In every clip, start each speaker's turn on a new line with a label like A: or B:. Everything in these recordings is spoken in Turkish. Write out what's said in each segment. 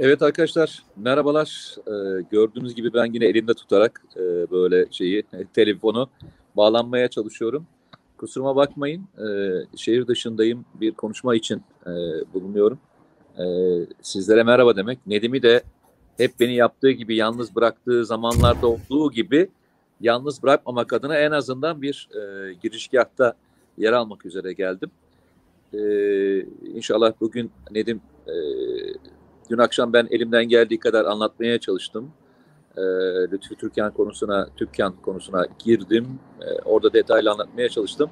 A: Evet arkadaşlar merhabalar. Ee, gördüğünüz gibi ben yine elimde tutarak e, böyle şeyi telefonu bağlanmaya çalışıyorum. Kusuruma bakmayın. E, şehir dışındayım. Bir konuşma için e, bulunuyorum. E, sizlere merhaba demek. Nedim'i de hep beni yaptığı gibi yalnız bıraktığı zamanlarda olduğu gibi yalnız bırakmamak adına en azından bir e, girişgahta yer almak üzere geldim. E, inşallah bugün Nedim e, Dün akşam ben elimden geldiği kadar anlatmaya çalıştım. E, Lütfü Türkan konusuna, Türkan konusuna girdim. E, orada detaylı anlatmaya çalıştım.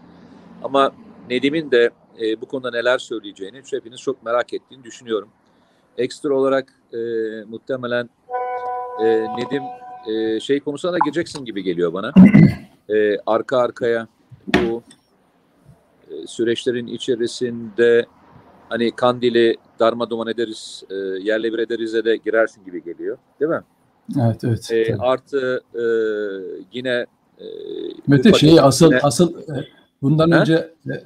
A: Ama Nedim'in de e, bu konuda neler söyleyeceğini hepiniz çok merak ettiğini düşünüyorum. Ekstra olarak e, muhtemelen e, Nedim e, şey konusuna da gireceksin gibi geliyor bana. E, arka arkaya bu e, süreçlerin içerisinde hani Kandil'i darma duman ederiz, e, yerle bir ederize de girersin gibi geliyor. Değil mi?
B: Evet, evet.
A: E, artı e, yine
B: e, Mete şey asıl yine... asıl e, bundan He? önce e, e,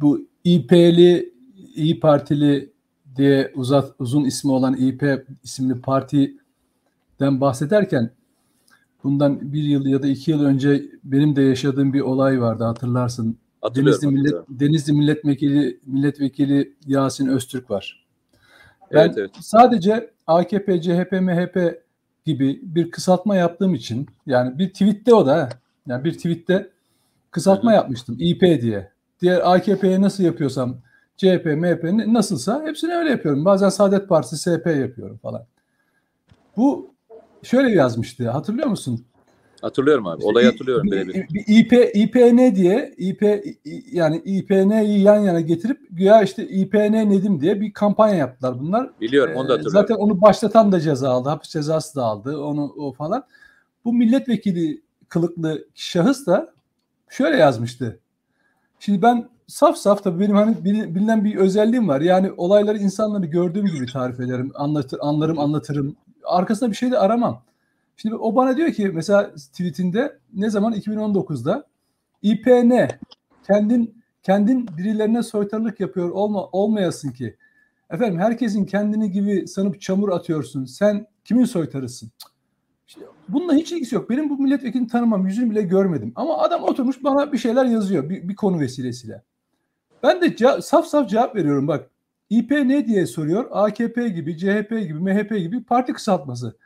B: bu İP'li İyi Partili diye uzat, uzun ismi olan İP isimli partiden bahsederken bundan bir yıl ya da iki yıl önce benim de yaşadığım bir olay vardı hatırlarsın. Denizli, Millet, Denizli Milletvekili Milletvekili Yasin Öztürk var. Ben evet, evet. sadece AKP, CHP, MHP gibi bir kısaltma yaptığım için yani bir tweette o da yani bir tweette kısaltma Hı-hı. yapmıştım İP diye. Diğer AKP'ye nasıl yapıyorsam CHP, MHP nasılsa hepsini öyle yapıyorum. Bazen Saadet Partisi, SP yapıyorum falan. Bu şöyle yazmıştı hatırlıyor musun?
A: Hatırlıyorum abi. Olayı hatırlıyorum
B: birebir. İP, İPN diye İP yani İPN'yi yan yana getirip güya işte İPN Nedim diye bir kampanya yaptılar bunlar.
A: Biliyorum onu da
B: hatırlıyorum. Zaten onu başlatan da ceza aldı. Hapis cezası da aldı. Onu o falan. Bu milletvekili kılıklı şahıs da şöyle yazmıştı. Şimdi ben saf saf tabii benim hani bilinen bir özelliğim var. Yani olayları insanları gördüğüm gibi tarif ederim. Anlatır, anlarım, anlatırım. Arkasında bir şey de aramam. Şimdi o bana diyor ki mesela tweetinde ne zaman 2019'da İPN kendin kendin birilerine soytarılık yapıyor olma, olmayasın ki. Efendim herkesin kendini gibi sanıp çamur atıyorsun. Sen kimin soytarısın? bununla hiç ilgisi yok. Benim bu milletvekilini tanımam, yüzünü bile görmedim. Ama adam oturmuş bana bir şeyler yazıyor bir, bir konu vesilesiyle. Ben de ca- saf saf cevap veriyorum bak. İP ne diye soruyor? AKP gibi, CHP gibi, MHP gibi parti kısaltması.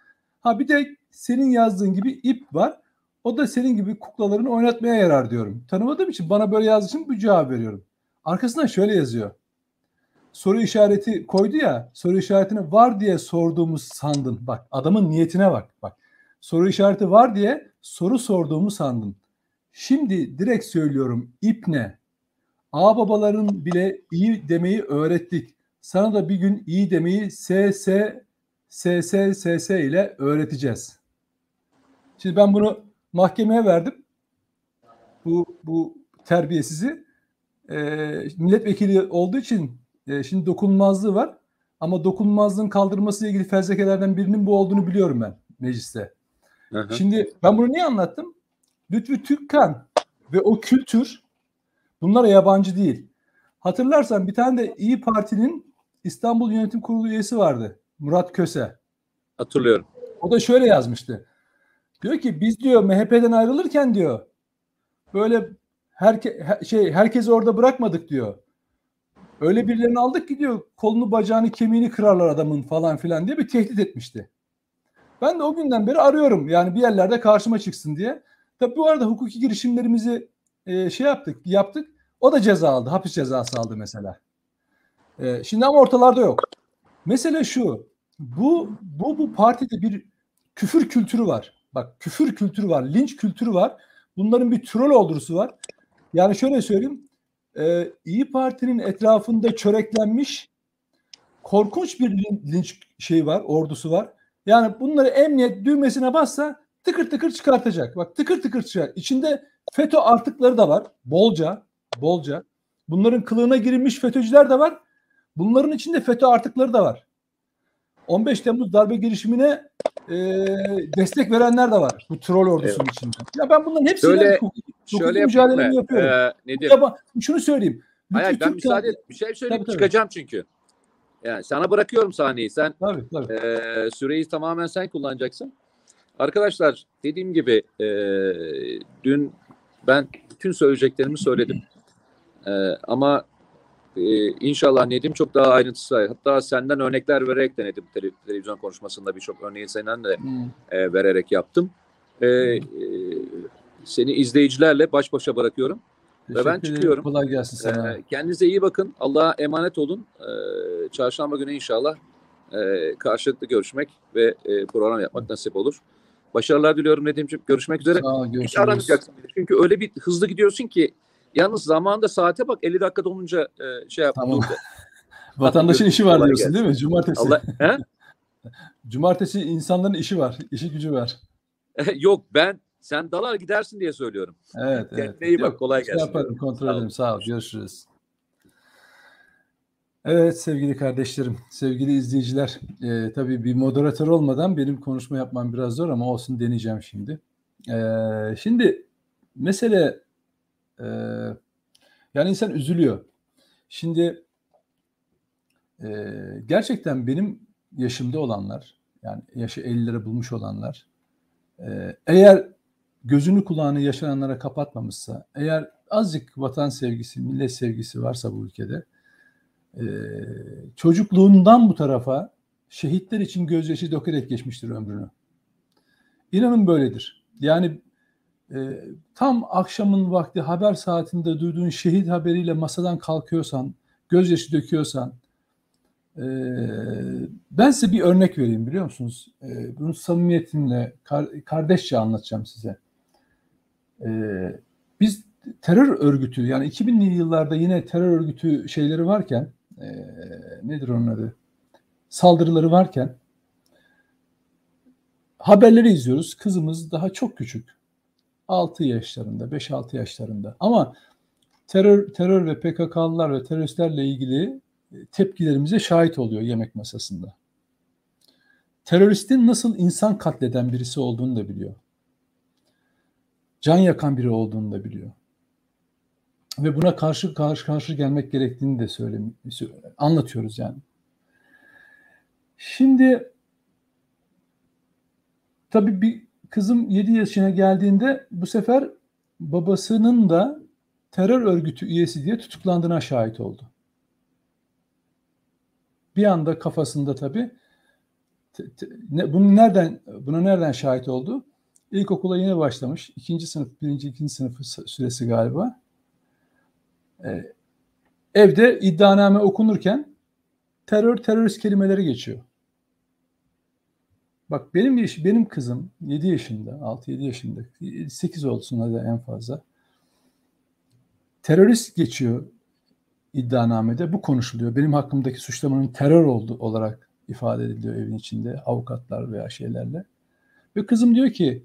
B: Ha bir de senin yazdığın gibi ip var. O da senin gibi kuklalarını oynatmaya yarar diyorum. Tanımadığım için bana böyle yazdığı için bu cevap veriyorum. Arkasından şöyle yazıyor. Soru işareti koydu ya. Soru işaretini var diye sorduğumu sandın. Bak adamın niyetine bak. Bak soru işareti var diye soru sorduğumu sandın. Şimdi direkt söylüyorum ip ne? A babaların bile iyi demeyi öğrettik. Sana da bir gün iyi demeyi S S S S S S ile öğreteceğiz. Şimdi ben bunu mahkemeye verdim. Bu bu terbiyesizi e, milletvekili olduğu için e, şimdi dokunulmazlığı var. Ama dokunulmazlığın kaldırması ile ilgili fezlekelerden birinin bu olduğunu biliyorum ben mecliste. Hı hı. Şimdi ben bunu niye anlattım? Lütfü Türkkan ve o kültür bunlara yabancı değil. Hatırlarsan bir tane de İyi Parti'nin İstanbul Yönetim Kurulu üyesi vardı. Murat Köse.
A: Hatırlıyorum.
B: O da şöyle yazmıştı. Diyor ki biz diyor MHP'den ayrılırken diyor böyle herke, her, şey herkesi orada bırakmadık diyor. Öyle birilerini aldık ki diyor kolunu bacağını kemiğini kırarlar adamın falan filan diye bir tehdit etmişti. Ben de o günden beri arıyorum yani bir yerlerde karşıma çıksın diye. Tabi bu arada hukuki girişimlerimizi e, şey yaptık yaptık. O da ceza aldı. Hapis cezası aldı mesela. E, şimdi ama ortalarda yok. Mesele şu. Bu bu bu partide bir küfür kültürü var. Bak küfür kültürü var, linç kültürü var. Bunların bir troll ordusu var. Yani şöyle söyleyeyim. E, İyi Parti'nin etrafında çöreklenmiş korkunç bir linç şey var, ordusu var. Yani bunları emniyet düğmesine bassa tıkır tıkır çıkartacak. Bak tıkır tıkır çıkar. İçinde FETÖ artıkları da var. Bolca, bolca. Bunların kılığına girilmiş FETÖ'cüler de var. Bunların içinde FETÖ artıkları da var. 15 Temmuz darbe girişimine e, destek verenler de var bu troll ordusunun evet. içinde. Ya ben bunların hepsiyle şöyle, hukuk, şöyle mücadelemi yapıyorum. Ee, nedir? Ya, şunu söyleyeyim.
A: Hayır ben müsaade et. Bir şey söyleyeyim tabii, çıkacağım tabii. çünkü. Yani sana bırakıyorum sahneyi. Sen
B: Tabii tabii.
A: e, süreyi tamamen sen kullanacaksın. Arkadaşlar dediğim gibi e, dün ben bütün söyleyeceklerimi söyledim. E, ama e, inşallah Nedim çok daha ayrıntısı var. Hatta senden örnekler vererek de Nedim tele- televizyon konuşmasında birçok örneği senden de
B: Hmm.
A: e, vererek yaptım. E, e, seni izleyicilerle baş başa bırakıyorum. ben
B: Teşekkür ederim.
A: çıkıyorum.
B: Kolay gelsin sana.
A: Ee, kendinize iyi bakın. Allah'a emanet olun. Ee, çarşamba günü inşallah e, karşılıklı görüşmek ve e, program yapmak nasip olur. Başarılar diliyorum Nedimciğim. Görüşmek üzere.
B: Sağ ol,
A: Hiç
B: görüşürüz.
A: Çünkü öyle bir hızlı gidiyorsun ki yalnız zamanında saate bak 50 dakika dolunca e, şey yap.
B: Tamam. Vatandaşın işi var diyorsun
A: gelsin.
B: değil mi? Cumartesi.
A: Allah, he?
B: Cumartesi insanların işi var. işi gücü var.
A: Yok ben sen dalar gidersin diye söylüyorum.
B: Evet,
A: Kendine
B: evet.
A: iyi bak,
B: Yok,
A: kolay
B: şey
A: gelsin
B: Yaparım, kontrol
A: Sağ
B: ederim. Sağ ol. Görüşürüz. Evet sevgili kardeşlerim, sevgili izleyiciler. Ee, tabii bir moderatör olmadan benim konuşma yapmam biraz zor ama olsun deneyeceğim şimdi. Ee, şimdi mesele e, yani insan üzülüyor. Şimdi e, gerçekten benim yaşımda olanlar yani yaşı 50'lere bulmuş olanlar e, eğer gözünü kulağını yaşananlara kapatmamışsa, eğer azıcık vatan sevgisi, millet sevgisi varsa bu ülkede, e, çocukluğundan bu tarafa şehitler için gözyaşı dökerek geçmiştir ömrünü. İnanın böyledir. Yani e, tam akşamın vakti haber saatinde duyduğun şehit haberiyle masadan kalkıyorsan, gözyaşı döküyorsan, e, ben size bir örnek vereyim biliyor musunuz? E, bunu samimiyetimle, kar- kardeşçe anlatacağım size. Ee, biz terör örgütü yani 2000'li yıllarda yine terör örgütü şeyleri varken e, nedir onun adı? Saldırıları varken haberleri izliyoruz. Kızımız daha çok küçük. 6 yaşlarında, 5-6 yaşlarında. Ama terör terör ve PKK'lılar ve teröristlerle ilgili tepkilerimize şahit oluyor yemek masasında. Teröristin nasıl insan katleden birisi olduğunu da biliyor can yakan biri olduğunu da biliyor. Ve buna karşı karşı karşı gelmek gerektiğini de söylem anlatıyoruz yani. Şimdi tabii bir kızım 7 yaşına geldiğinde bu sefer babasının da terör örgütü üyesi diye tutuklandığına şahit oldu. Bir anda kafasında tabii bunu nereden buna nereden şahit oldu? İlkokula yeni başlamış. ikinci sınıf, birinci, ikinci sınıf süresi galiba. Ee, evde iddianame okunurken terör, terörist kelimeleri geçiyor. Bak benim yaş- benim kızım 7 yaşında, 6-7 yaşında, 8 olsun hadi en fazla. Terörist geçiyor iddianamede. Bu konuşuluyor. Benim hakkımdaki suçlamanın terör oldu olarak ifade ediliyor evin içinde avukatlar veya şeylerle. Ve kızım diyor ki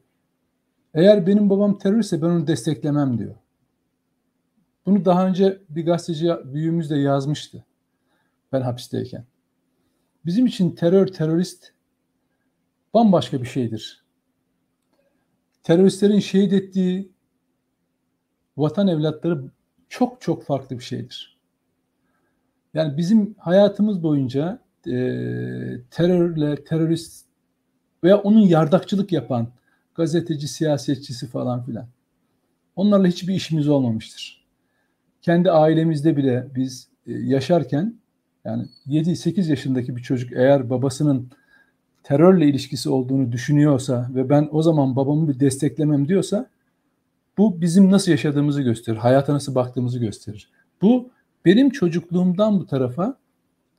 B: eğer benim babam teröristse ben onu desteklemem diyor. Bunu daha önce bir gazeteci büyüğümüz de yazmıştı. Ben hapisteyken. Bizim için terör, terörist bambaşka bir şeydir. Teröristlerin şehit ettiği vatan evlatları çok çok farklı bir şeydir. Yani bizim hayatımız boyunca e, terörle, terörist veya onun yardakçılık yapan gazeteci, siyasetçisi falan filan. Onlarla hiçbir işimiz olmamıştır. Kendi ailemizde bile biz e, yaşarken yani 7-8 yaşındaki bir çocuk eğer babasının terörle ilişkisi olduğunu düşünüyorsa ve ben o zaman babamı bir desteklemem diyorsa bu bizim nasıl yaşadığımızı gösterir. Hayata nasıl baktığımızı gösterir. Bu benim çocukluğumdan bu tarafa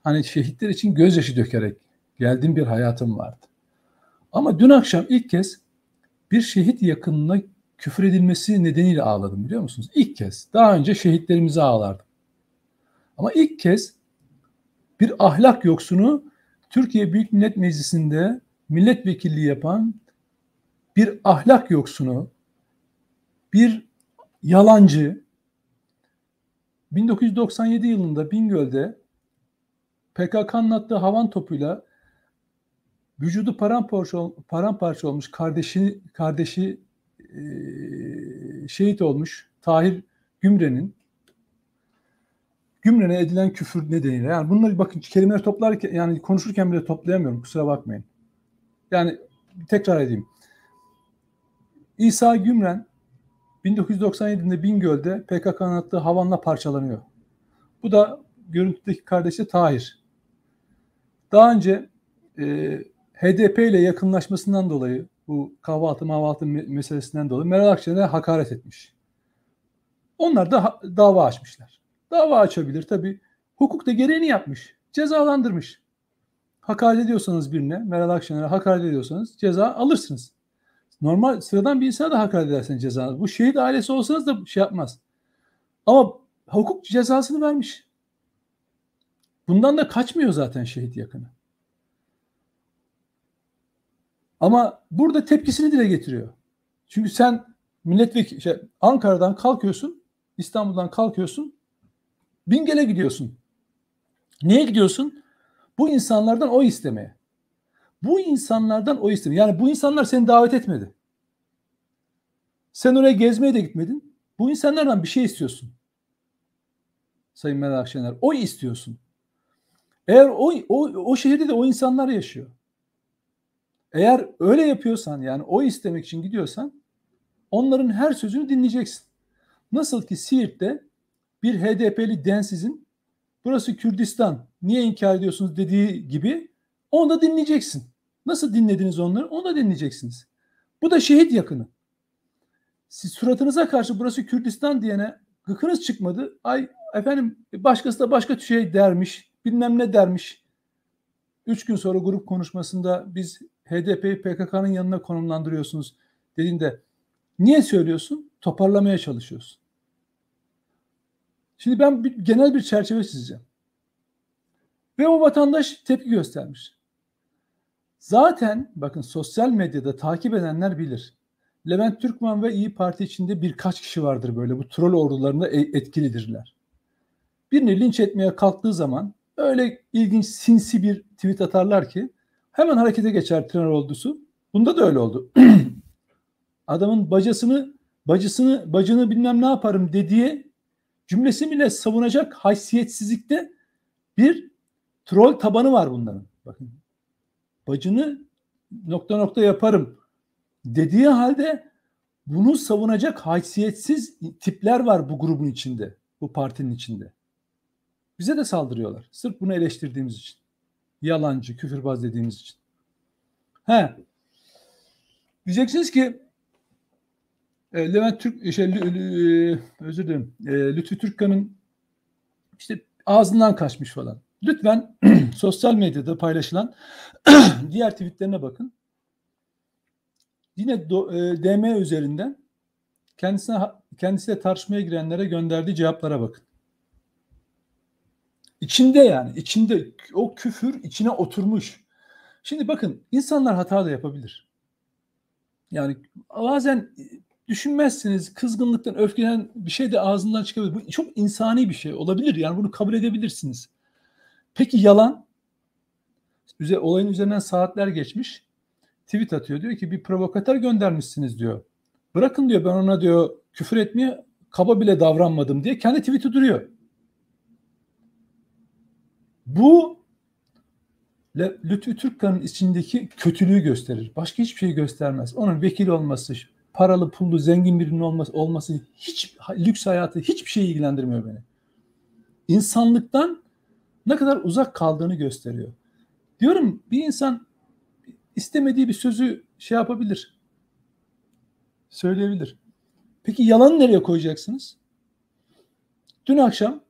B: hani şehitler için gözyaşı dökerek geldiğim bir hayatım vardı. Ama dün akşam ilk kez bir şehit yakınına küfür edilmesi nedeniyle ağladım biliyor musunuz? İlk kez. Daha önce şehitlerimize ağlardım. Ama ilk kez bir ahlak yoksunu Türkiye Büyük Millet Meclisi'nde milletvekilliği yapan bir ahlak yoksunu, bir yalancı 1997 yılında Bingöl'de PKK'nın attığı havan topuyla vücudu paramparça, paramparça olmuş kardeşi kardeşi e, şehit olmuş Tahir Gümre'nin gümrene edilen küfür nedeniyle. Yani bunları bakın kelimeleri toplarken yani konuşurken bile toplayamıyorum kusura bakmayın. Yani tekrar edeyim. İsa Gümren 1997'de Bingöl'de PKK'nın attığı havanla parçalanıyor. Bu da görüntüdeki kardeşi Tahir. Daha önce e, HDP ile yakınlaşmasından dolayı bu kahvaltı mahvaltı meselesinden dolayı Meral Akşener'e hakaret etmiş. Onlar da dava açmışlar. Dava açabilir tabi. Hukuk da gereğini yapmış. Cezalandırmış. Hakaret ediyorsanız birine, Meral Akşener'e hakaret ediyorsanız ceza alırsınız. Normal sıradan bir insana da hakaret ederseniz ceza Bu şehit ailesi olsanız da şey yapmaz. Ama hukuk cezasını vermiş. Bundan da kaçmıyor zaten şehit yakını. Ama burada tepkisini dile getiriyor. Çünkü sen milletvekili şey, Ankara'dan kalkıyorsun, İstanbul'dan kalkıyorsun, Bingöl'e gidiyorsun. Niye gidiyorsun? Bu insanlardan o istemeye. Bu insanlardan o istemeye. Yani bu insanlar seni davet etmedi. Sen oraya gezmeye de gitmedin. Bu insanlardan bir şey istiyorsun. Sayın Meral Akşener. O istiyorsun. Eğer o, o, o şehirde de o insanlar yaşıyor. Eğer öyle yapıyorsan yani o istemek için gidiyorsan onların her sözünü dinleyeceksin. Nasıl ki Siirt'te bir HDP'li densizin burası Kürdistan niye inkar ediyorsunuz dediği gibi onu da dinleyeceksin. Nasıl dinlediniz onları onu da dinleyeceksiniz. Bu da şehit yakını. Siz suratınıza karşı burası Kürdistan diyene gıkınız çıkmadı. Ay efendim başkası da başka şey dermiş bilmem ne dermiş. Üç gün sonra grup konuşmasında biz HDP'yi PKK'nın yanına konumlandırıyorsunuz dediğinde niye söylüyorsun? Toparlamaya çalışıyorsun. Şimdi ben bir, genel bir çerçeve çizeceğim. Ve o vatandaş tepki göstermiş. Zaten bakın sosyal medyada takip edenler bilir. Levent Türkmen ve İyi Parti içinde birkaç kişi vardır böyle bu troll ordularında e, etkilidirler. Birini linç etmeye kalktığı zaman öyle ilginç sinsi bir tweet atarlar ki hemen harekete geçer tren ordusu. Bunda da öyle oldu. Adamın bacasını, bacısını, bacını bilmem ne yaparım dediği cümlesi bile savunacak haysiyetsizlikte bir troll tabanı var bunların. Bakın. Bacını nokta nokta yaparım dediği halde bunu savunacak haysiyetsiz tipler var bu grubun içinde, bu partinin içinde. Bize de saldırıyorlar. Sırf bunu eleştirdiğimiz için. Yalancı, küfürbaz dediğimiz için. He. Diyeceksiniz ki e, Levent Türk, şey, e, özür dilerim, e, Lütfü Türkkan'ın işte ağzından kaçmış falan. Lütfen sosyal medyada paylaşılan diğer tweetlerine bakın. Yine do, e, DM üzerinden kendisine kendisiyle tartışmaya girenlere gönderdiği cevaplara bakın. İçinde yani içinde o küfür içine oturmuş. Şimdi bakın insanlar hata da yapabilir. Yani bazen düşünmezsiniz kızgınlıktan öfkeden bir şey de ağzından çıkabilir. Bu çok insani bir şey olabilir. Yani bunu kabul edebilirsiniz. Peki yalan? Olayın üzerinden saatler geçmiş. Tweet atıyor. Diyor ki bir provokatör göndermişsiniz diyor. Bırakın diyor ben ona diyor küfür etmeye kaba bile davranmadım diye kendi tweet'i duruyor. Bu Lütfü Türkkan'ın içindeki kötülüğü gösterir. Başka hiçbir şey göstermez. Onun vekil olması, paralı, pullu, zengin birinin olması, olması hiç lüks hayatı hiçbir şey ilgilendirmiyor beni. İnsanlıktan ne kadar uzak kaldığını gösteriyor. Diyorum bir insan istemediği bir sözü şey yapabilir. Söyleyebilir. Peki yalanı nereye koyacaksınız? Dün akşam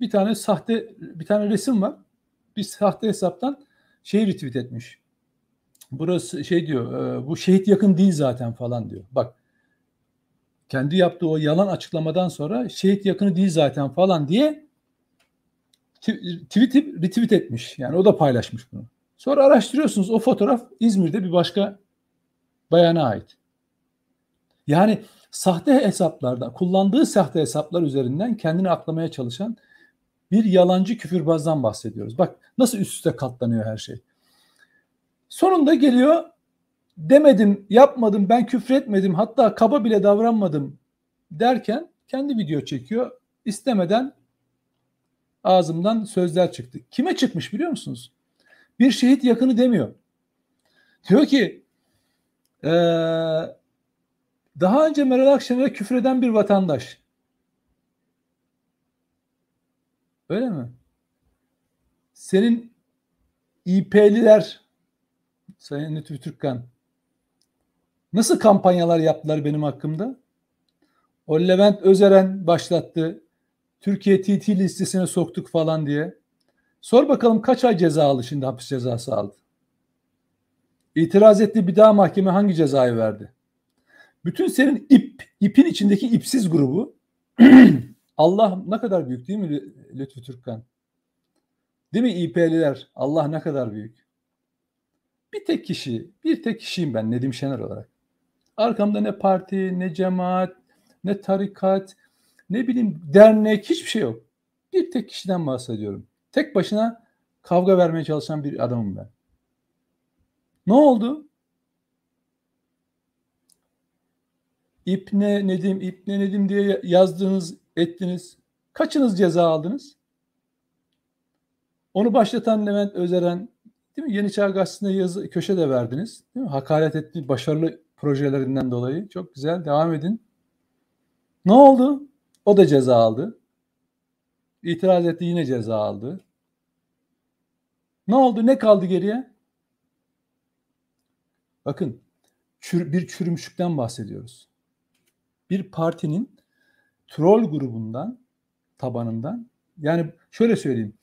B: bir tane sahte bir tane resim var. Bir sahte hesaptan şey retweet etmiş. Burası şey diyor, e, bu şehit yakın değil zaten falan diyor. Bak kendi yaptığı o yalan açıklamadan sonra şehit yakını değil zaten falan diye tweet retweet etmiş. Yani o da paylaşmış bunu. Sonra araştırıyorsunuz o fotoğraf İzmir'de bir başka bayana ait. Yani sahte hesaplarda kullandığı sahte hesaplar üzerinden kendini aklamaya çalışan bir yalancı küfürbazdan bahsediyoruz. Bak nasıl üst üste katlanıyor her şey. Sonunda geliyor demedim, yapmadım, ben küfretmedim, hatta kaba bile davranmadım derken kendi video çekiyor. İstemeden ağzımdan sözler çıktı. Kime çıkmış biliyor musunuz? Bir şehit yakını demiyor. Diyor ki ee, daha önce Meral Akşener'e küfreden bir vatandaş. Öyle mi? Senin İP'liler Sayın Lütfü Türkkan nasıl kampanyalar yaptılar benim hakkımda? O Levent Özeren başlattı. Türkiye TT listesine soktuk falan diye. Sor bakalım kaç ay ceza aldı şimdi hapis cezası aldı. İtiraz etti bir daha mahkeme hangi cezayı verdi? Bütün senin ip, ipin içindeki ipsiz grubu Allah ne kadar büyük değil mi Lütfü Türkkan? Değil mi İP'liler? Allah ne kadar büyük. Bir tek kişi, bir tek kişiyim ben Nedim Şener olarak. Arkamda ne parti, ne cemaat, ne tarikat, ne bileyim dernek hiçbir şey yok. Bir tek kişiden bahsediyorum. Tek başına kavga vermeye çalışan bir adamım ben. Ne oldu? İpne Nedim, İpne Nedim diye yazdınız, ettiniz. Kaçınız ceza aldınız? Onu başlatan Levent Özeren, değil mi? Yeni Çağ Gazetesi'nde yazı, köşe de verdiniz. Değil mi? Hakaret etti başarılı projelerinden dolayı. Çok güzel, devam edin. Ne oldu? O da ceza aldı. İtiraz etti, yine ceza aldı. Ne oldu? Ne kaldı geriye? Bakın, çür, bir çürümüşlükten bahsediyoruz. Bir partinin troll grubundan, tabanından, yani şöyle söyleyeyim.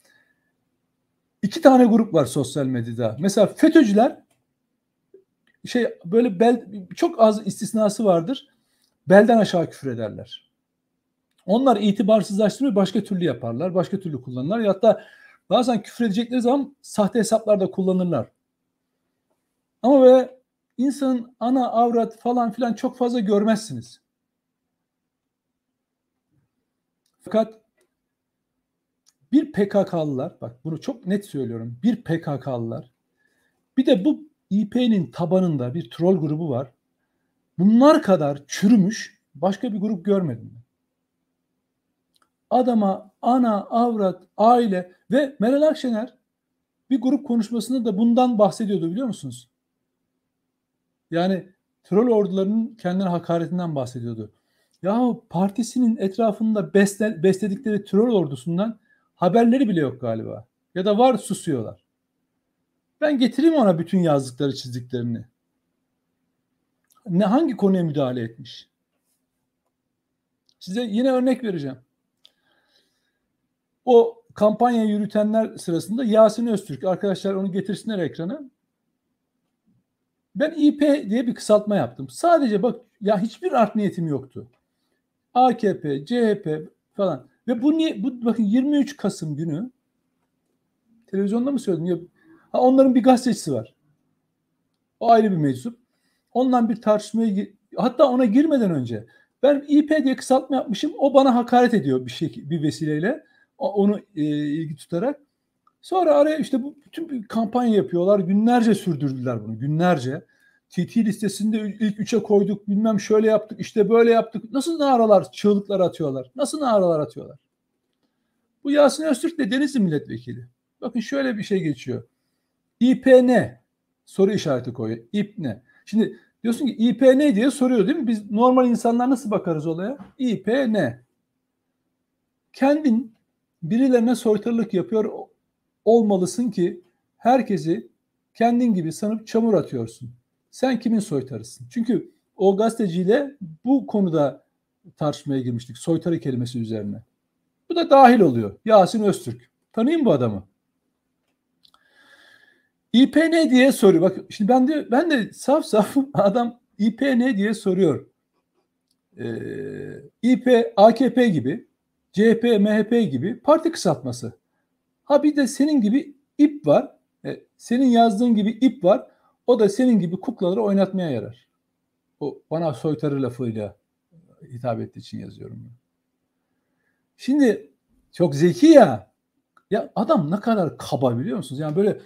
B: İki tane grup var sosyal medyada. Mesela FETÖ'cüler şey böyle bel, çok az istisnası vardır. Belden aşağı küfür ederler. Onlar itibarsızlaştırmayı başka türlü yaparlar. Başka türlü kullanırlar. Ya hatta bazen küfür edecekleri zaman sahte hesaplar da kullanırlar. Ama böyle insanın ana avrat falan filan çok fazla görmezsiniz. Fakat bir PKK'lılar, bak bunu çok net söylüyorum, bir PKK'lılar, bir de bu İP'nin tabanında bir troll grubu var. Bunlar kadar çürümüş başka bir grup görmedim. Adama ana, avrat, aile ve Meral Akşener bir grup konuşmasında da bundan bahsediyordu biliyor musunuz? Yani troll ordularının kendine hakaretinden bahsediyordu. Yahu partisinin etrafında besle, besledikleri troll ordusundan haberleri bile yok galiba. Ya da var susuyorlar. Ben getireyim ona bütün yazdıkları çizdiklerini. Ne hangi konuya müdahale etmiş? Size yine örnek vereceğim. O kampanya yürütenler sırasında Yasin Öztürk arkadaşlar onu getirsinler ekrana. Ben İP diye bir kısaltma yaptım. Sadece bak ya hiçbir art niyetim yoktu. AKP, CHP falan. Ve bu niye bu bakın 23 Kasım günü televizyonda mı söyledim? Ha, onların bir gazetecisi var. O ayrı bir meczup. Ondan bir tartışmaya hatta ona girmeden önce ben İP diye kısaltma yapmışım. O bana hakaret ediyor bir şey bir vesileyle. Onu e, ilgi tutarak. Sonra araya işte bu bütün bir kampanya yapıyorlar. Günlerce sürdürdüler bunu. Günlerce. TT listesinde ilk üçe koyduk. Bilmem şöyle yaptık. işte böyle yaptık. Nasıl naralar, çığlıklar atıyorlar? Nasıl naralar atıyorlar? Bu Yasin Öztürk de Denizli milletvekili. Bakın şöyle bir şey geçiyor. İP ne? Soru işareti koyuyor. İP? Şimdi diyorsun ki İP ne diye soruyor değil mi? Biz normal insanlar nasıl bakarız olaya? İP ne? Kendin birilerine soytarılık yapıyor olmalısın ki herkesi kendin gibi sanıp çamur atıyorsun. Sen kimin soytarısın? Çünkü o gazeteciyle bu konuda tartışmaya girmiştik. Soytarı kelimesi üzerine. Bu da dahil oluyor. Yasin Öztürk. Tanıyın bu adamı. İP ne diye soruyor. Bak şimdi ben de ben de saf saf adam İP ne diye soruyor. Ee, İP AKP gibi, CHP, MHP gibi parti kısaltması. Ha bir de senin gibi ip var. E, senin yazdığın gibi ip var. O da senin gibi kuklaları oynatmaya yarar. O bana soytarı lafıyla hitap ettiği için yazıyorum. Şimdi çok zeki ya. Ya adam ne kadar kaba biliyor musunuz? Yani böyle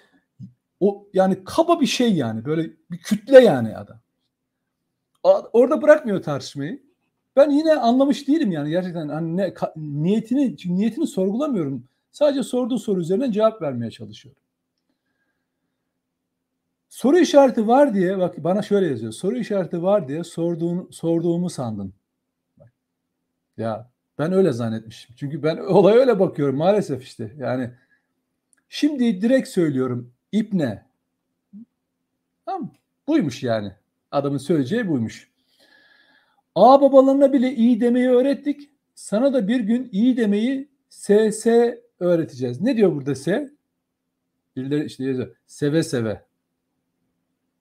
B: o yani kaba bir şey yani. Böyle bir kütle yani adam. Orada bırakmıyor tartışmayı. Ben yine anlamış değilim yani gerçekten hani ne, ka, niyetini niyetini sorgulamıyorum. Sadece sorduğu soru üzerine cevap vermeye çalışıyorum. Soru işareti var diye bak bana şöyle yazıyor. Soru işareti var diye sorduğunu, sorduğumu sandın. Ya ben öyle zannetmişim. Çünkü ben olaya öyle bakıyorum maalesef işte. Yani şimdi direkt söylüyorum. İpne. Tamam Buymuş yani. Adamın söyleyeceği buymuş. A babalarına bile iyi demeyi öğrettik. Sana da bir gün iyi demeyi SS öğreteceğiz. Ne diyor burada S? Birileri işte yazıyor. Seve seve.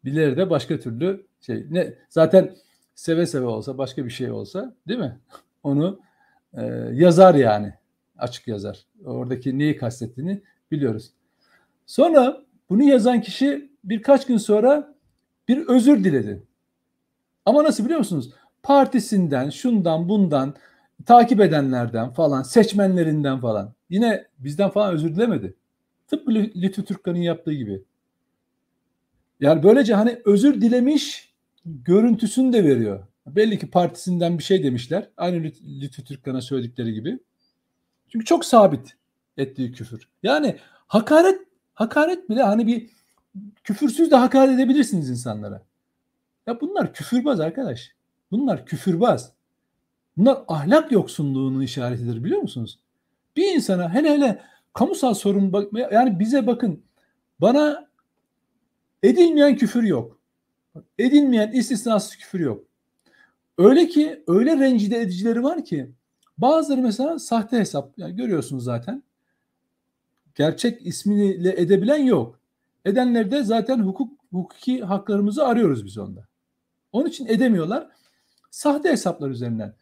B: Birileri de başka türlü şey. Ne zaten seve seve olsa başka bir şey olsa değil mi? Onu e, yazar yani. Açık yazar. Oradaki neyi kastettiğini biliyoruz. Sonra bunu yazan kişi birkaç gün sonra bir özür diledi. Ama nasıl biliyor musunuz? Partisinden, şundan, bundan, takip edenlerden falan, seçmenlerinden falan. Yine bizden falan özür dilemedi. Tıpkı Lütfü Türkkan'ın yaptığı gibi. Yani böylece hani özür dilemiş görüntüsünü de veriyor. Belli ki partisinden bir şey demişler. Aynı Lütfü Türkkan'a söyledikleri gibi. Çünkü çok sabit ettiği küfür. Yani hakaret hakaret bile hani bir küfürsüz de hakaret edebilirsiniz insanlara. Ya bunlar küfürbaz arkadaş. Bunlar küfürbaz. Bunlar ahlak yoksunluğunun işaretidir biliyor musunuz? Bir insana hele hele kamusal sorun yani bize bakın bana edilmeyen küfür yok. Edilmeyen istisnasız küfür yok. Öyle ki öyle rencide edicileri var ki bazıları mesela sahte hesap yani görüyorsunuz zaten. Gerçek ismiyle edebilen yok. Edenlerde zaten hukuk hukuki haklarımızı arıyoruz biz onda. Onun için edemiyorlar. Sahte hesaplar üzerinden.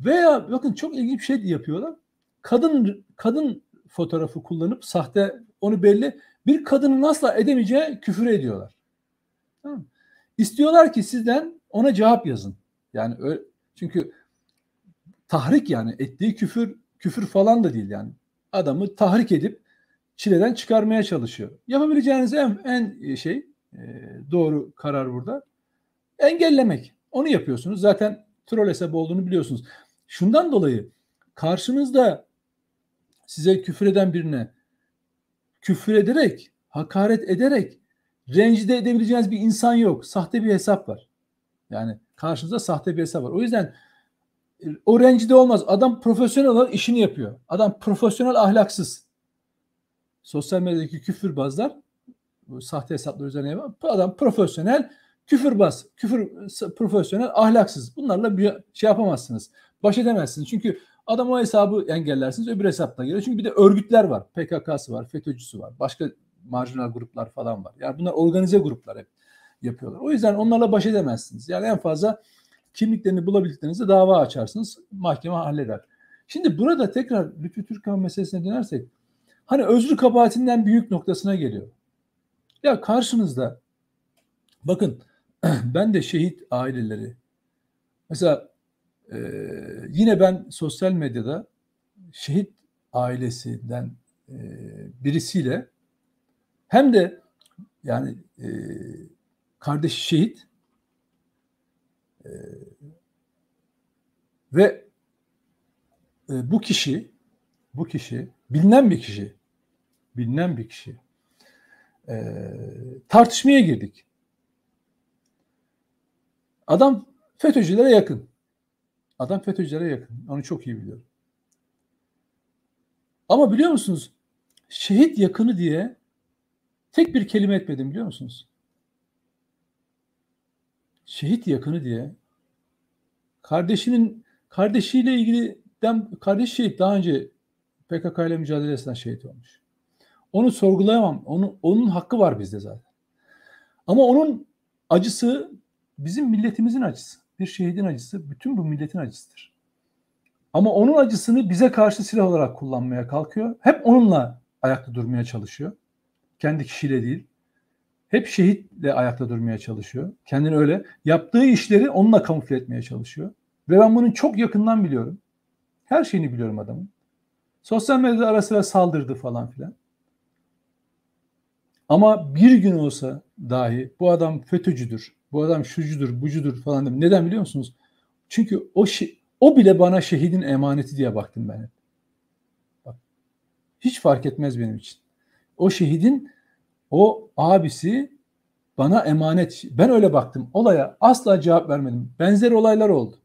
B: Veya bakın çok ilginç bir şey yapıyorlar. Kadın kadın fotoğrafı kullanıp sahte onu belli bir kadının asla edemeyeceği küfür ediyorlar. Tamam. İstiyorlar ki sizden ona cevap yazın. Yani öyle, çünkü tahrik yani ettiği küfür küfür falan da değil yani. Adamı tahrik edip çileden çıkarmaya çalışıyor. Yapabileceğiniz en, en şey e, doğru karar burada engellemek. Onu yapıyorsunuz. Zaten troll hesabı olduğunu biliyorsunuz. Şundan dolayı karşınızda size küfür eden birine küfür ederek, hakaret ederek rencide edebileceğiniz bir insan yok. Sahte bir hesap var. Yani karşınızda sahte bir hesap var. O yüzden e, o rencide olmaz. Adam profesyonel olarak işini yapıyor. Adam profesyonel ahlaksız. Sosyal medyadaki küfürbazlar bu sahte hesaplar üzerine yapıyor. Adam profesyonel küfürbaz, küfür profesyonel, ahlaksız. Bunlarla bir şey yapamazsınız. Baş edemezsiniz. Çünkü adam o hesabı engellersiniz öbür hesapta geliyor. Çünkü bir de örgütler var. PKK'sı var, FETÖ'cüsü var. Başka marjinal gruplar falan var. Yani bunlar organize gruplar hep yapıyorlar. O yüzden onlarla baş edemezsiniz. Yani en fazla kimliklerini bulabildiklerinizde dava açarsınız. Mahkeme halleder. Şimdi burada tekrar Lütfü Türkan meselesine dönersek hani özrü kabahatinden büyük noktasına geliyor. Ya karşınızda bakın ben de şehit aileleri mesela e, yine ben sosyal medyada şehit ailesinden e, birisiyle hem de yani e, kardeş şehit e, ve e, bu kişi bu kişi bilinen bir kişi bilinen bir kişi e, tartışmaya girdik. Adam FETÖ'cülere yakın. Adam FETÖ'cülere yakın. Onu çok iyi biliyorum. Ama biliyor musunuz? Şehit yakını diye tek bir kelime etmedim biliyor musunuz? Şehit yakını diye kardeşinin kardeşiyle ilgili kardeş şehit daha önce PKK ile mücadelesinden şehit olmuş. Onu sorgulayamam. Onu, onun hakkı var bizde zaten. Ama onun acısı bizim milletimizin acısı. Bir şehidin acısı bütün bu milletin acısıdır. Ama onun acısını bize karşı silah olarak kullanmaya kalkıyor. Hep onunla ayakta durmaya çalışıyor. Kendi kişiyle değil. Hep şehitle ayakta durmaya çalışıyor. Kendini öyle. Yaptığı işleri onunla kamufle etmeye çalışıyor. Ve ben bunu çok yakından biliyorum. Her şeyini biliyorum adamın. Sosyal medyada ara sıra saldırdı falan filan. Ama bir gün olsa dahi bu adam FETÖ'cüdür, bu adam şucudur, bucudur falan dedim. Neden biliyor musunuz? Çünkü o şey, o bile bana şehidin emaneti diye baktım ben. Bak, Hiç fark etmez benim için. O şehidin o abisi bana emanet. Ben öyle baktım. Olaya asla cevap vermedim. Benzer olaylar oldu.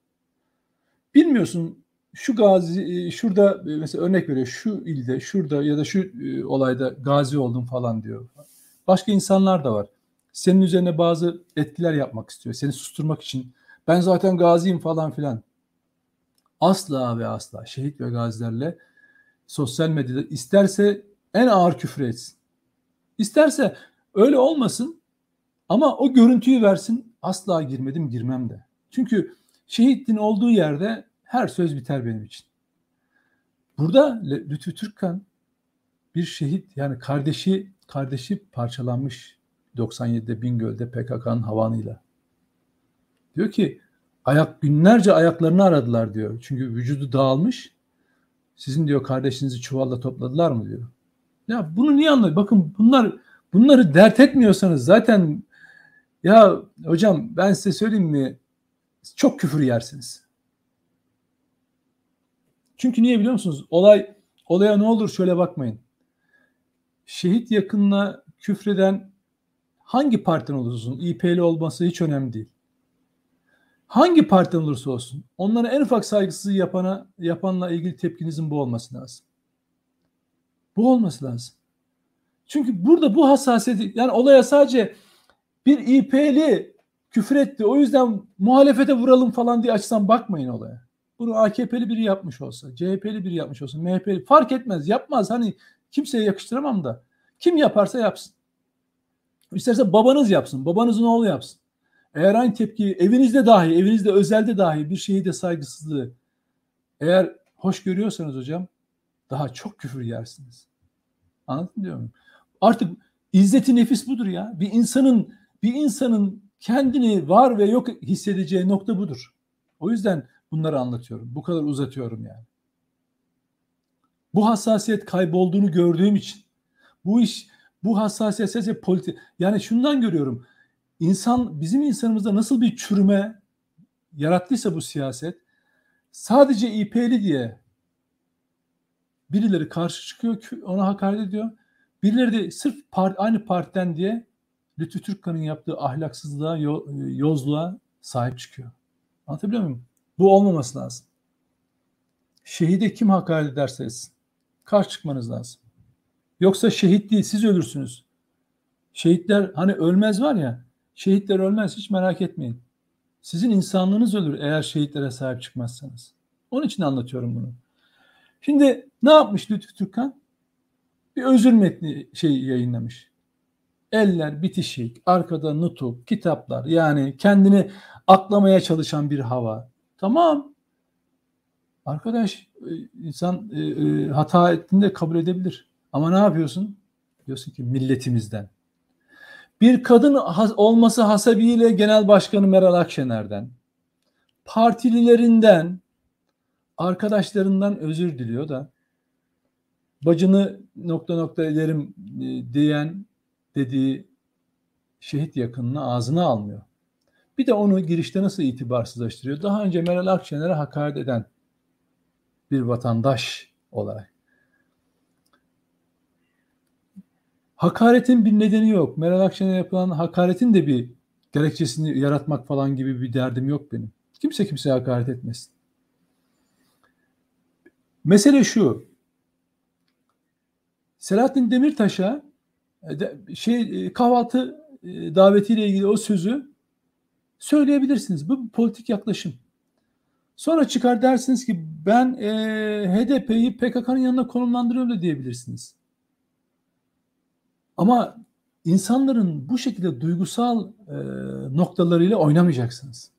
B: Bilmiyorsun şu gazi e, şurada e, mesela örnek veriyor şu ilde şurada ya da şu e, olayda gazi oldum falan diyor. Başka insanlar da var. Senin üzerine bazı etkiler yapmak istiyor. Seni susturmak için. Ben zaten gaziyim falan filan. Asla ve asla şehit ve gazilerle sosyal medyada isterse en ağır küfür etsin. İsterse öyle olmasın ama o görüntüyü versin asla girmedim girmem de. Çünkü şehitin olduğu yerde her söz biter benim için. Burada Lütfü Türkkan bir şehit yani kardeşi kardeşi parçalanmış 97'de Bingöl'de PKK'nın havanıyla. Diyor ki ayak günlerce ayaklarını aradılar diyor. Çünkü vücudu dağılmış. Sizin diyor kardeşinizi çuvalla topladılar mı diyor. Ya bunu niye anlıyor? Bakın bunlar bunları dert etmiyorsanız zaten ya hocam ben size söyleyeyim mi? Çok küfür yersiniz. Çünkü niye biliyor musunuz? Olay olaya ne olur şöyle bakmayın. Şehit yakınına küfreden hangi partiden olursa olsun İP'li olması hiç önemli değil. Hangi partiden olursa olsun onlara en ufak saygısızlığı yapana yapanla ilgili tepkinizin bu olması lazım. Bu olması lazım. Çünkü burada bu hassasiyeti yani olaya sadece bir İP'li küfür etti o yüzden muhalefete vuralım falan diye açsan bakmayın olaya. Bunu AKP'li biri yapmış olsa, CHP'li biri yapmış olsa, MHP'li fark etmez yapmaz. Hani kimseye yakıştıramam da kim yaparsa yapsın. İsterse babanız yapsın, babanızın oğlu yapsın. Eğer aynı tepkiyi evinizde dahi, evinizde özelde dahi bir şehide saygısızlığı eğer hoş görüyorsanız hocam daha çok küfür yersiniz. Anladın diyor muyum? Artık izzeti nefis budur ya. Bir insanın bir insanın kendini var ve yok hissedeceği nokta budur. O yüzden bunları anlatıyorum. Bu kadar uzatıyorum yani. Bu hassasiyet kaybolduğunu gördüğüm için bu iş bu hassasiyet politik yani şundan görüyorum. İnsan bizim insanımızda nasıl bir çürüme yarattıysa bu siyaset sadece İP'li diye birileri karşı çıkıyor ona hakaret ediyor. Birileri de sırf part, aynı partiden diye Lütfü Türkkan'ın yaptığı ahlaksızlığa, yozluğa sahip çıkıyor. Anlatabiliyor muyum? Bu olmaması lazım. Şehide kim hakaret ederse etsin. Karşı çıkmanız lazım. Yoksa şehit değil siz ölürsünüz. Şehitler hani ölmez var ya şehitler ölmez hiç merak etmeyin. Sizin insanlığınız ölür eğer şehitlere sahip çıkmazsanız. Onun için anlatıyorum bunu. Şimdi ne yapmış Lütfü Türkkan? Bir özür metni şey yayınlamış. Eller bitişik, arkada nutuk, kitaplar yani kendini aklamaya çalışan bir hava. Tamam. Arkadaş e, insan e, e, hata ettiğinde kabul edebilir. Ama ne yapıyorsun? Diyorsun ki milletimizden. Bir kadın olması hasebiyle Genel Başkanı Meral Akşener'den, partililerinden, arkadaşlarından özür diliyor da bacını nokta nokta ederim diyen dediği şehit yakınını ağzına almıyor. Bir de onu girişte nasıl itibarsızlaştırıyor? Daha önce Meral Akşener'e hakaret eden bir vatandaş olarak. Hakaretin bir nedeni yok. Meral Akşener'e yapılan hakaretin de bir gerekçesini yaratmak falan gibi bir derdim yok benim. Kimse kimseye hakaret etmesin. Mesele şu. Selahattin Demirtaş'a e, şey e, kahvaltı e, davetiyle ilgili o sözü söyleyebilirsiniz. Bu politik yaklaşım. Sonra çıkar dersiniz ki ben e, HDP'yi PKK'nın yanına konumlandırıyorum da diyebilirsiniz. Ama insanların bu şekilde duygusal e, noktalarıyla oynamayacaksınız.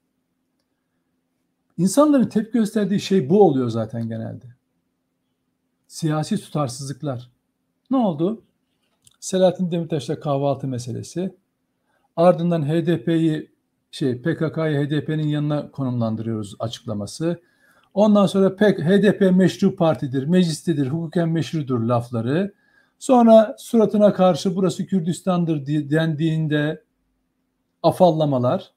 B: İnsanların tepki gösterdiği şey bu oluyor zaten genelde. Siyasi tutarsızlıklar. Ne oldu? Selahattin Demirtaş'la kahvaltı meselesi. Ardından HDP'yi şey PKK'yı HDP'nin yanına konumlandırıyoruz açıklaması. Ondan sonra PK, HDP meşru partidir, meclistedir, hukuken meşrudur lafları. Sonra suratına karşı burası Kürdistan'dır dendiğinde afallamalar.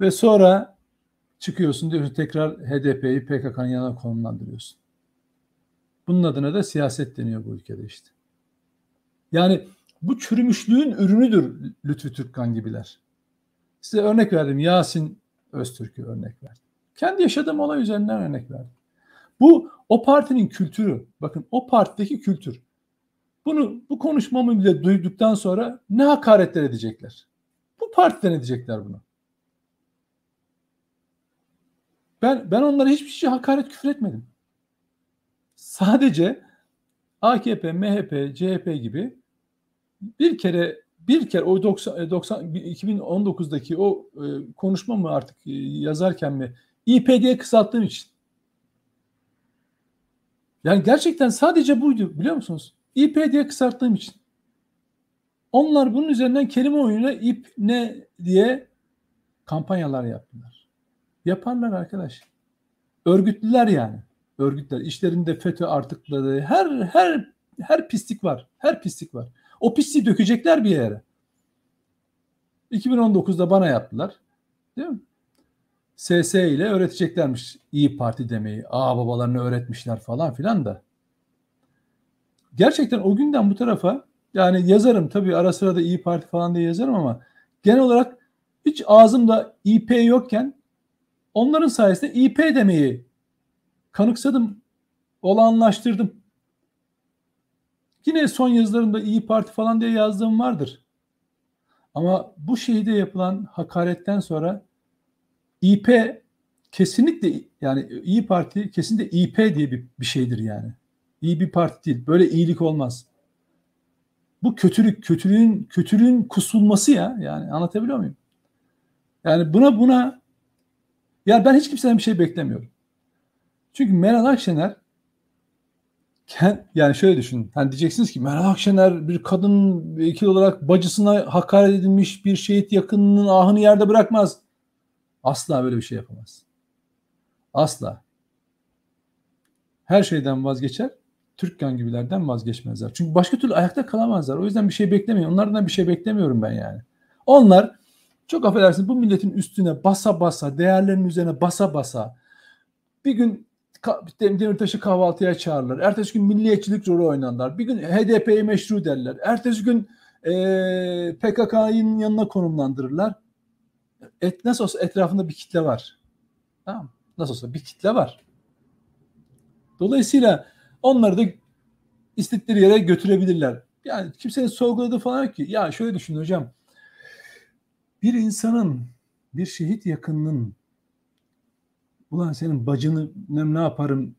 B: Ve sonra çıkıyorsun diyorsun tekrar HDP'yi PKK'nın yanına konumlandırıyorsun. Bunun adına da siyaset deniyor bu ülkede işte. Yani bu çürümüşlüğün ürünüdür Lütfü Türkkan gibiler. Size örnek verdim. Yasin Öztürk'ü örnek verdim. Kendi yaşadığım olay üzerinden örnek verdim. Bu o partinin kültürü. Bakın o partideki kültür. Bunu bu konuşmamı bile duyduktan sonra ne hakaretler edecekler? Bu partiden edecekler bunu. Ben ben onlara hiçbir şey hakaret küfür etmedim. Sadece AKP, MHP, CHP gibi bir kere bir kere o 90, 90 2019'daki o e, konuşma mı artık e, yazarken mi İPD'ye kısalttığım için. Yani gerçekten sadece buydu biliyor musunuz? İP diye kısalttığım için. Onlar bunun üzerinden kelime oyunuyla ip ne diye kampanyalar yaptılar. Yaparlar arkadaş. Örgütlüler yani. Örgütler. İşlerinde FETÖ artıkları her her her pislik var. Her pislik var. O pisliği dökecekler bir yere. 2019'da bana yaptılar. Değil mi? SS ile öğreteceklermiş İyi Parti demeyi. Aa babalarını öğretmişler falan filan da. Gerçekten o günden bu tarafa yani yazarım tabii ara sıra da İyi Parti falan diye yazarım ama genel olarak hiç ağzımda İP yokken onların sayesinde İP demeyi kanıksadım, olanlaştırdım. Yine son yazılarımda İyi Parti falan diye yazdığım vardır. Ama bu şehide yapılan hakaretten sonra İP kesinlikle yani İyi Parti kesinlikle İP diye bir, bir şeydir yani. İyi bir parti değil. Böyle iyilik olmaz. Bu kötülük, kötülüğün kötülüğün kusulması ya. Yani anlatabiliyor muyum? Yani buna buna ya ben hiç kimseden bir şey beklemiyorum. Çünkü Meral Akşener yani şöyle düşünün. Hani diyeceksiniz ki Meral Akşener bir kadın vekil olarak bacısına hakaret edilmiş bir şehit yakınının ahını yerde bırakmaz. Asla böyle bir şey yapamaz. Asla. Her şeyden vazgeçer. Türkkan gibilerden vazgeçmezler. Çünkü başka türlü ayakta kalamazlar. O yüzden bir şey beklemiyorum. Onlardan bir şey beklemiyorum ben yani. Onlar çok affedersiniz bu milletin üstüne basa basa, değerlerin üzerine basa basa bir gün Demirtaş'ı kahvaltıya çağırırlar. Ertesi gün milliyetçilik rolü oynarlar. Bir gün HDP'yi meşru derler. Ertesi gün e, PKK'nın yanına konumlandırırlar. Et, nasıl olsa etrafında bir kitle var. Tamam Nasıl olsa bir kitle var. Dolayısıyla onları da istedikleri yere götürebilirler. Yani kimsenin sorguladığı falan yok ki. Ya şöyle düşün hocam. Bir insanın, bir şehit yakınının ulan senin bacını ne yaparım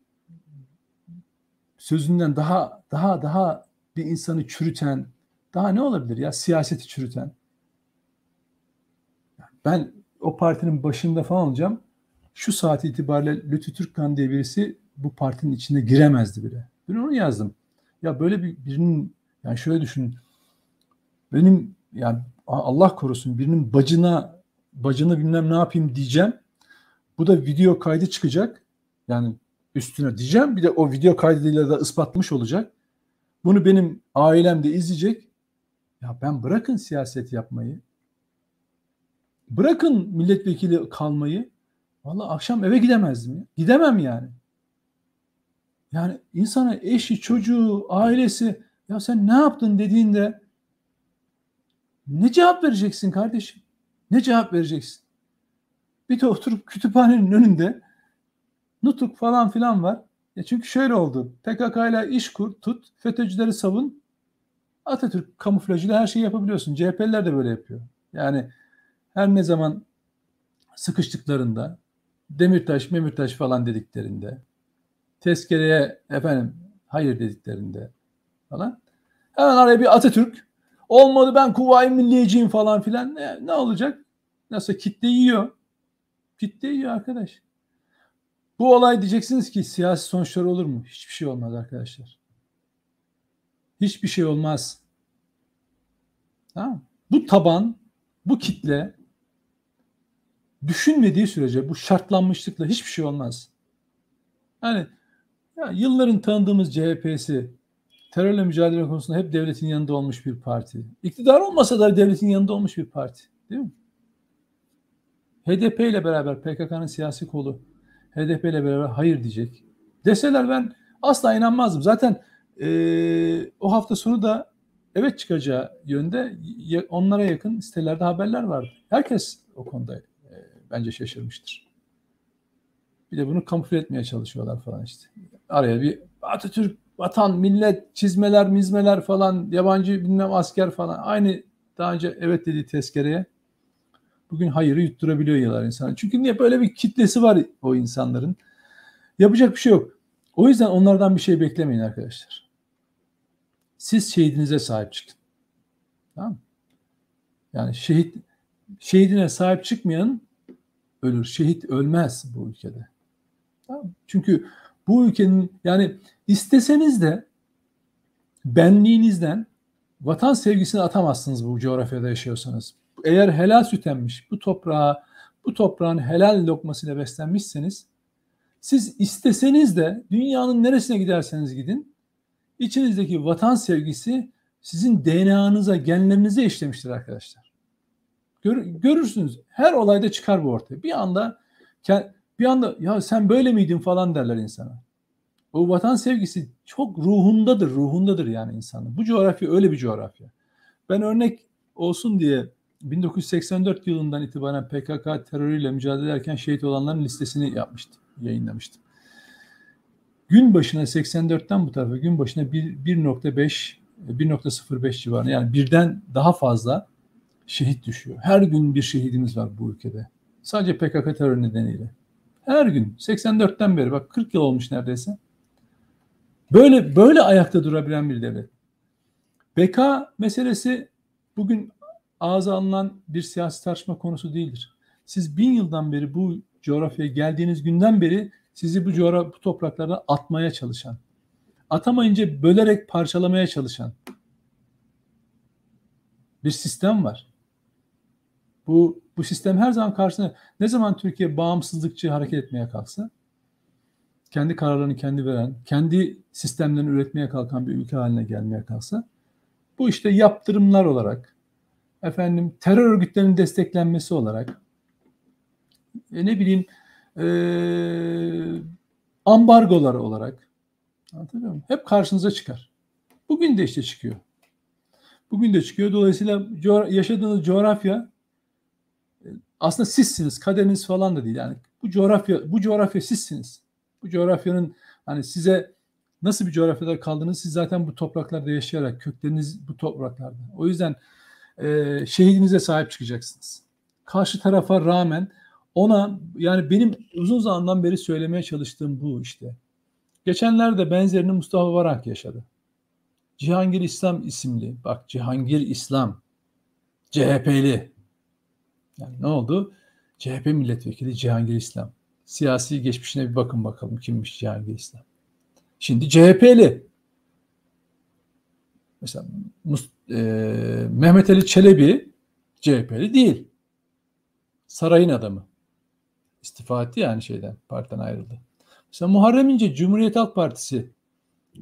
B: sözünden daha daha daha bir insanı çürüten daha ne olabilir ya siyaseti çürüten ben o partinin başında falan olacağım şu saat itibariyle Lütfü Türkkan diye birisi bu partinin içine giremezdi bile. Ben onu yazdım. Ya böyle bir birinin yani şöyle düşün. Benim yani Allah korusun birinin bacına bacına bilmem ne yapayım diyeceğim. Bu da video kaydı çıkacak. Yani üstüne diyeceğim. Bir de o video kaydıyla da ispatlamış olacak. Bunu benim ailem de izleyecek. Ya ben bırakın siyaset yapmayı. Bırakın milletvekili kalmayı. Valla akşam eve gidemezdim ya. Gidemem yani. Yani insana eşi, çocuğu, ailesi ya sen ne yaptın dediğinde ne cevap vereceksin kardeşim? Ne cevap vereceksin? Bir de oturup kütüphanenin önünde nutuk falan filan var. Ya çünkü şöyle oldu. PKK ile iş kur, tut, FETÖ'cüleri savun. Atatürk kamuflajıyla her şeyi yapabiliyorsun. CHP'liler de böyle yapıyor. Yani her ne zaman sıkıştıklarında Demirtaş, Memirtaş falan dediklerinde tezkereye efendim hayır dediklerinde falan hemen araya bir Atatürk olmadı ben Kuvayi Milliyeciyim falan filan ne, ne olacak? Nasıl kitle yiyor. Kitle yiyor arkadaş. Bu olay diyeceksiniz ki siyasi sonuçları olur mu? Hiçbir şey olmaz arkadaşlar. Hiçbir şey olmaz. Tamam. Bu taban, bu kitle düşünmediği sürece bu şartlanmışlıkla hiçbir şey olmaz. Yani ya yılların tanıdığımız CHP'si terörle mücadele konusunda hep devletin yanında olmuş bir parti. İktidar olmasa da devletin yanında olmuş bir parti. Değil mi? HDP ile beraber PKK'nın siyasi kolu HDP ile beraber hayır diyecek. Deseler ben Asla inanmazdım. Zaten e, o hafta sonu da evet çıkacağı yönde onlara yakın sitelerde haberler vardı. Herkes o konuda e, bence şaşırmıştır. Bir de bunu kamufle etmeye çalışıyorlar falan işte. Araya bir Atatürk, vatan, millet, çizmeler, mizmeler falan, yabancı bilmem asker falan. Aynı daha önce evet dediği tezkereye bugün hayırı yutturabiliyor yıllar insan. Çünkü niye böyle bir kitlesi var o insanların. Yapacak bir şey yok. O yüzden onlardan bir şey beklemeyin arkadaşlar. Siz şehidinize sahip çıkın. Tamam? Yani şehit şehidine sahip çıkmayan ölür. Şehit ölmez bu ülkede. Tamam? Çünkü bu ülkenin yani isteseniz de benliğinizden vatan sevgisini atamazsınız bu coğrafyada yaşıyorsanız. Eğer helal süt emmiş bu toprağa, bu toprağın helal lokmasıyla beslenmişseniz siz isteseniz de dünyanın neresine giderseniz gidin içinizdeki vatan sevgisi sizin DNA'nıza, genlerinize işlemiştir arkadaşlar. Gör, görürsünüz. Her olayda çıkar bu ortaya. Bir anda bir anda ya sen böyle miydin falan derler insana. O vatan sevgisi çok ruhundadır, ruhundadır yani insanın. Bu coğrafya öyle bir coğrafya. Ben örnek olsun diye 1984 yılından itibaren PKK terörüyle mücadele ederken şehit olanların listesini yapmıştım, yayınlamıştım. Gün başına 84'ten bu tarafa gün başına 1.5 1.05 civarında yani birden daha fazla şehit düşüyor. Her gün bir şehidimiz var bu ülkede. Sadece PKK terörü nedeniyle. Her gün 84'ten beri bak 40 yıl olmuş neredeyse. Böyle böyle ayakta durabilen bir devlet. Beka meselesi bugün ağza alınan bir siyasi tartışma konusu değildir. Siz bin yıldan beri bu coğrafyaya geldiğiniz günden beri sizi bu coğrafya bu topraklara atmaya çalışan, atamayınca bölerek parçalamaya çalışan bir sistem var. Bu bu sistem her zaman karşısına ne zaman Türkiye bağımsızlıkçı hareket etmeye kalksa kendi kararlarını kendi veren, kendi sistemlerini üretmeye kalkan bir ülke haline gelmeye kalsa bu işte yaptırımlar olarak efendim terör örgütlerinin desteklenmesi olarak e, ne bileyim e, ambargolar olarak anlatabiliyor muyum? Hep karşınıza çıkar. Bugün de işte çıkıyor. Bugün de çıkıyor. Dolayısıyla yaşadığınız coğrafya aslında sizsiniz. Kaderiniz falan da değil. Yani bu coğrafya bu coğrafya sizsiniz. Bu coğrafyanın hani size nasıl bir coğrafyada kaldığınız siz zaten bu topraklarda yaşayarak kökleriniz bu topraklarda. O yüzden e, şehidinize sahip çıkacaksınız. Karşı tarafa rağmen ona yani benim uzun zamandan beri söylemeye çalıştığım bu işte. Geçenlerde benzerini Mustafa Varank yaşadı. Cihangir İslam isimli. Bak Cihangir İslam. CHP'li. Yani ne oldu? CHP milletvekili Cihangir İslam. Siyasi geçmişine bir bakın bakalım kimmiş Cihangir İslam. Şimdi CHP'li. Mesela e, Mehmet Ali Çelebi CHP'li değil. Sarayın adamı. İstifa etti yani şeyden, partiden ayrıldı. Mesela Muharrem İnce Cumhuriyet Halk Partisi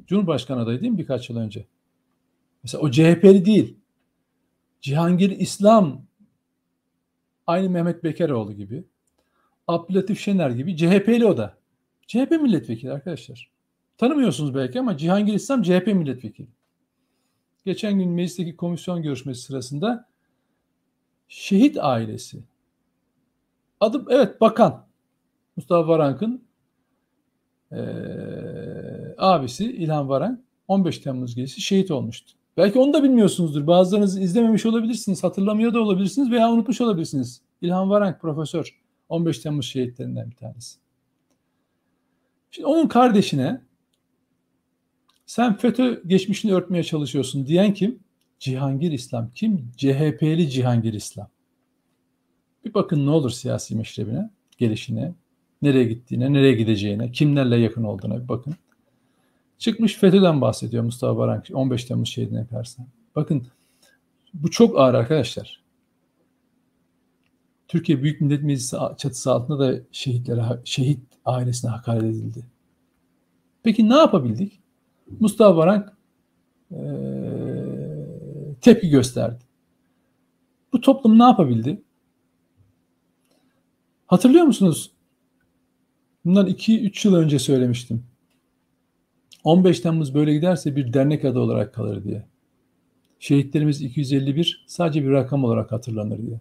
B: Cumhurbaşkanı adayı değil mi birkaç yıl önce? Mesela o CHP'li değil. Cihangir İslam aynı Mehmet Bekeroğlu gibi. Abdülatif Şener gibi CHP'li o da. CHP milletvekili arkadaşlar. Tanımıyorsunuz belki ama Cihangir İslam CHP milletvekili. Geçen gün meclisteki komisyon görüşmesi sırasında şehit ailesi adım evet bakan Mustafa Varank'ın e, abisi İlhan Varank 15 Temmuz gecesi şehit olmuştu. Belki onu da bilmiyorsunuzdur. Bazılarınız izlememiş olabilirsiniz, hatırlamıyor da olabilirsiniz veya unutmuş olabilirsiniz. İlhan Varank profesör 15 Temmuz şehitlerinden bir tanesi. Şimdi onun kardeşine sen FETÖ geçmişini örtmeye çalışıyorsun diyen kim? Cihangir İslam. Kim? CHP'li Cihangir İslam. Bir bakın ne olur siyasi meşrebine, gelişine, nereye gittiğine, nereye gideceğine, kimlerle yakın olduğuna bir bakın. Çıkmış FETÖ'den bahsediyor Mustafa Barank 15 Temmuz şehidine karşı. Bakın bu çok ağır arkadaşlar. Türkiye Büyük Millet Meclisi çatısı altında da şehitlere, şehit ailesine hakaret edildi. Peki ne yapabildik? Mustafa Varank e, tepki gösterdi. Bu toplum ne yapabildi? Hatırlıyor musunuz? Bundan 2-3 yıl önce söylemiştim. 15 Temmuz böyle giderse bir dernek adı olarak kalır diye. Şehitlerimiz 251 sadece bir rakam olarak hatırlanır diye.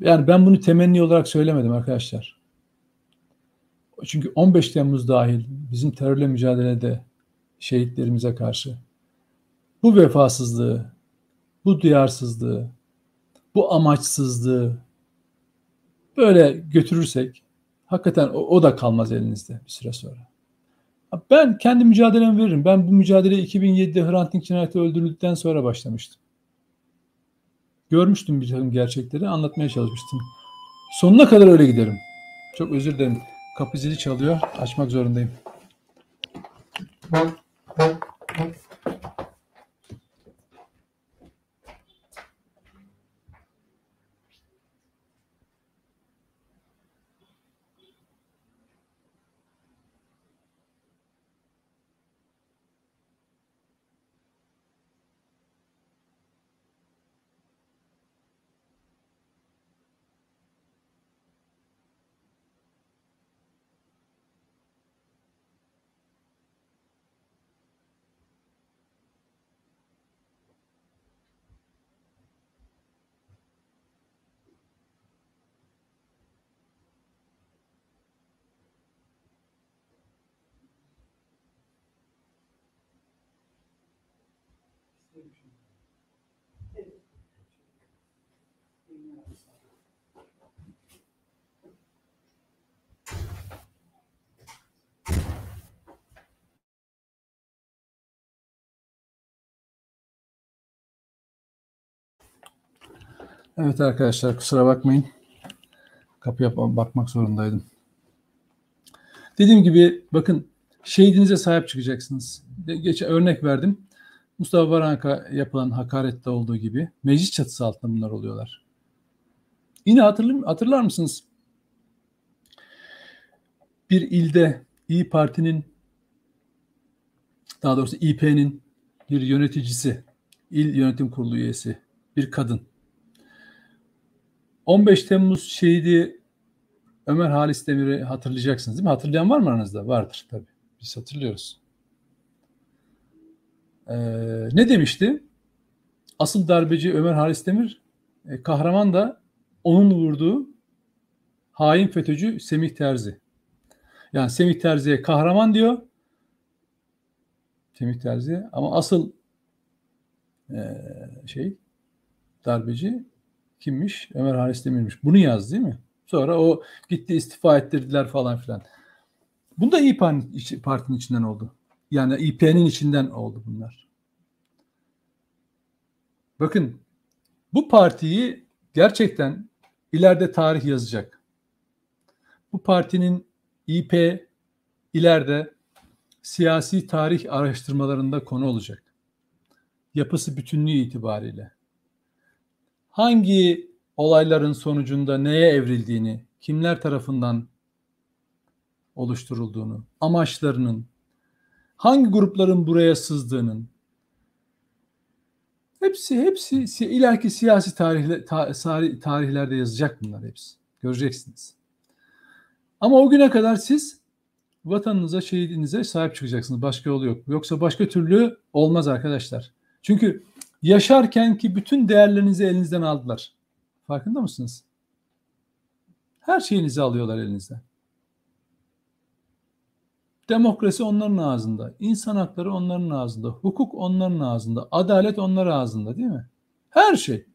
B: Yani ben bunu temenni olarak söylemedim arkadaşlar. Çünkü 15 Temmuz dahil bizim terörle mücadelede şehitlerimize karşı bu vefasızlığı, bu duyarsızlığı, bu amaçsızlığı böyle götürürsek hakikaten o, o da kalmaz elinizde bir süre sonra. Ben kendi mücadelemi veririm. Ben bu mücadeleyi 2007'de Hrant Dink cinayeti öldürüldükten sonra başlamıştım. Görmüştüm bir takım gerçekleri, anlatmaya çalışmıştım. Sonuna kadar öyle giderim. Çok özür dilerim. Kapı zili çalıyor. Açmak zorundayım. Evet arkadaşlar kusura bakmayın. Kapıya bakmak zorundaydım. Dediğim gibi bakın şehidinize sahip çıkacaksınız. Geç örnek verdim. Mustafa Varank'a yapılan hakarette olduğu gibi meclis çatısı altında bunlar oluyorlar. Yine hatırlar, hatırlar mısınız? Bir ilde İyi Parti'nin daha doğrusu İP'nin bir yöneticisi, il yönetim kurulu üyesi, bir kadın 15 Temmuz şehidi Ömer Halis Demir'i hatırlayacaksınız değil mi? Hatırlayan var mı aranızda? Vardır tabii. Biz hatırlıyoruz. Ee, ne demişti? Asıl darbeci Ömer Halis Demir, e, kahraman da onun vurduğu hain FETÖ'cü Semih Terzi. Yani Semih Terzi'ye kahraman diyor. Semih Terzi ama asıl e, şey darbeci kimmiş? Ömer Halis Demir'miş. Bunu yaz değil mi? Sonra o gitti istifa ettirdiler falan filan. Bu da İYİ Parti'nin içinden oldu. Yani İP'nin içinden oldu bunlar. Bakın bu partiyi gerçekten ileride tarih yazacak. Bu partinin İP ileride siyasi tarih araştırmalarında konu olacak. Yapısı bütünlüğü itibariyle hangi olayların sonucunda neye evrildiğini, kimler tarafından oluşturulduğunu, amaçlarının, hangi grupların buraya sızdığının, hepsi hepsi ileriki siyasi tarihle, tarihlerde yazacak bunlar hepsi. Göreceksiniz. Ama o güne kadar siz vatanınıza, şehidinize sahip çıkacaksınız. Başka yolu yok. Yoksa başka türlü olmaz arkadaşlar. Çünkü yaşarken ki bütün değerlerinizi elinizden aldılar. Farkında mısınız? Her şeyinizi alıyorlar elinizden. Demokrasi onların ağzında, insan hakları onların ağzında, hukuk onların ağzında, adalet onların ağzında değil mi? Her şey.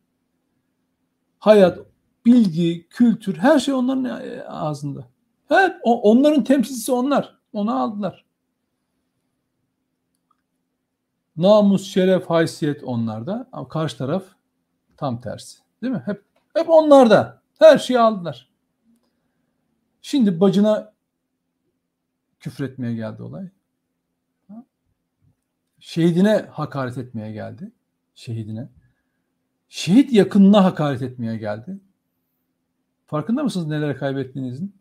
B: Hayat, bilgi, kültür her şey onların ağzında. Her, onların temsilcisi onlar. Onu aldılar. Namus, şeref, haysiyet onlarda ama karşı taraf tam tersi. Değil mi? Hep hep onlarda. Her şeyi aldılar. Şimdi bacına küfretmeye geldi olay. Şehidine hakaret etmeye geldi. Şehidine. Şehit yakınına hakaret etmeye geldi. Farkında mısınız nelere kaybettiğinizin?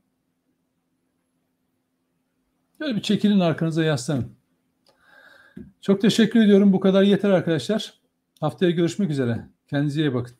B: Böyle bir çekilin arkanıza yaslanın. Çok teşekkür ediyorum. Bu kadar yeter arkadaşlar. Haftaya görüşmek üzere. Kendinize iyi bakın.